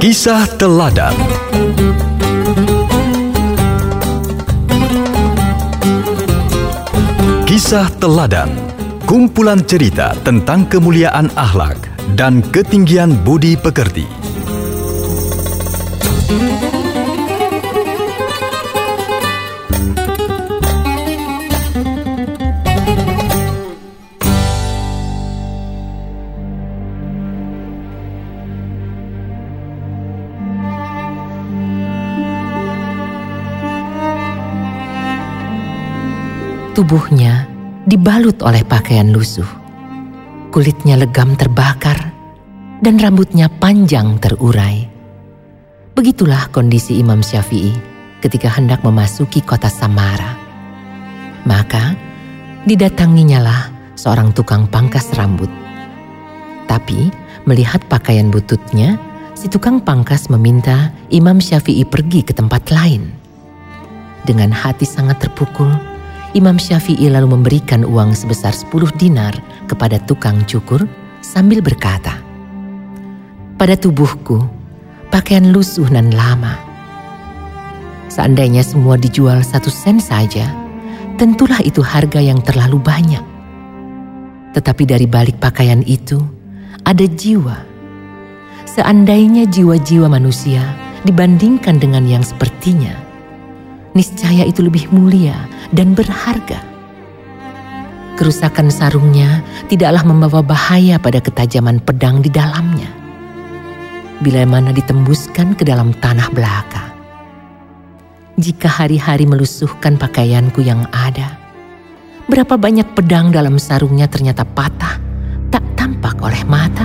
Kisah Teladan Kisah Teladan Kumpulan cerita tentang kemuliaan akhlak dan ketinggian budi pekerti. Tubuhnya dibalut oleh pakaian lusuh. Kulitnya legam terbakar dan rambutnya panjang terurai. Begitulah kondisi Imam Syafi'i ketika hendak memasuki kota Samara. Maka didatanginyalah seorang tukang pangkas rambut. Tapi melihat pakaian bututnya, si tukang pangkas meminta Imam Syafi'i pergi ke tempat lain. Dengan hati sangat terpukul, Imam Syafi'i lalu memberikan uang sebesar 10 dinar kepada tukang cukur sambil berkata, Pada tubuhku, pakaian lusuh dan lama. Seandainya semua dijual satu sen saja, tentulah itu harga yang terlalu banyak. Tetapi dari balik pakaian itu, ada jiwa. Seandainya jiwa-jiwa manusia dibandingkan dengan yang sepertinya, niscaya itu lebih mulia dan berharga. Kerusakan sarungnya tidaklah membawa bahaya pada ketajaman pedang di dalamnya. Bila mana ditembuskan ke dalam tanah belaka. Jika hari-hari melusuhkan pakaianku yang ada, berapa banyak pedang dalam sarungnya ternyata patah, tak tampak oleh mata.